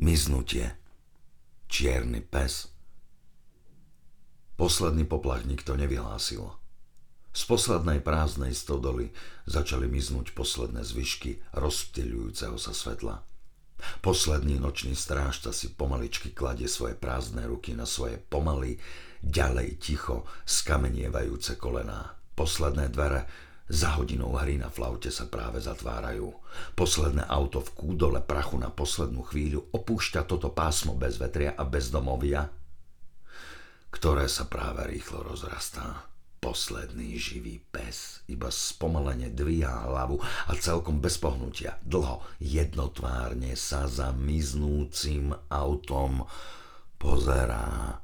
Miznutie. Čierny pes. Posledný poplach nikto nevyhlásil. Z poslednej prázdnej stodoly začali miznúť posledné zvyšky rozptýľujúceho sa svetla. Posledný nočný strážca si pomaličky kladie svoje prázdne ruky na svoje pomaly, ďalej ticho skamenievajúce kolená. Posledné dvere za hodinou hry na flaute sa práve zatvárajú. Posledné auto v kúdole prachu na poslednú chvíľu opúšťa toto pásmo bez vetria a bez domovia, ktoré sa práve rýchlo rozrastá. Posledný živý pes iba spomalene dvíha hlavu a celkom bez pohnutia, dlho, jednotvárne sa za miznúcim autom pozerá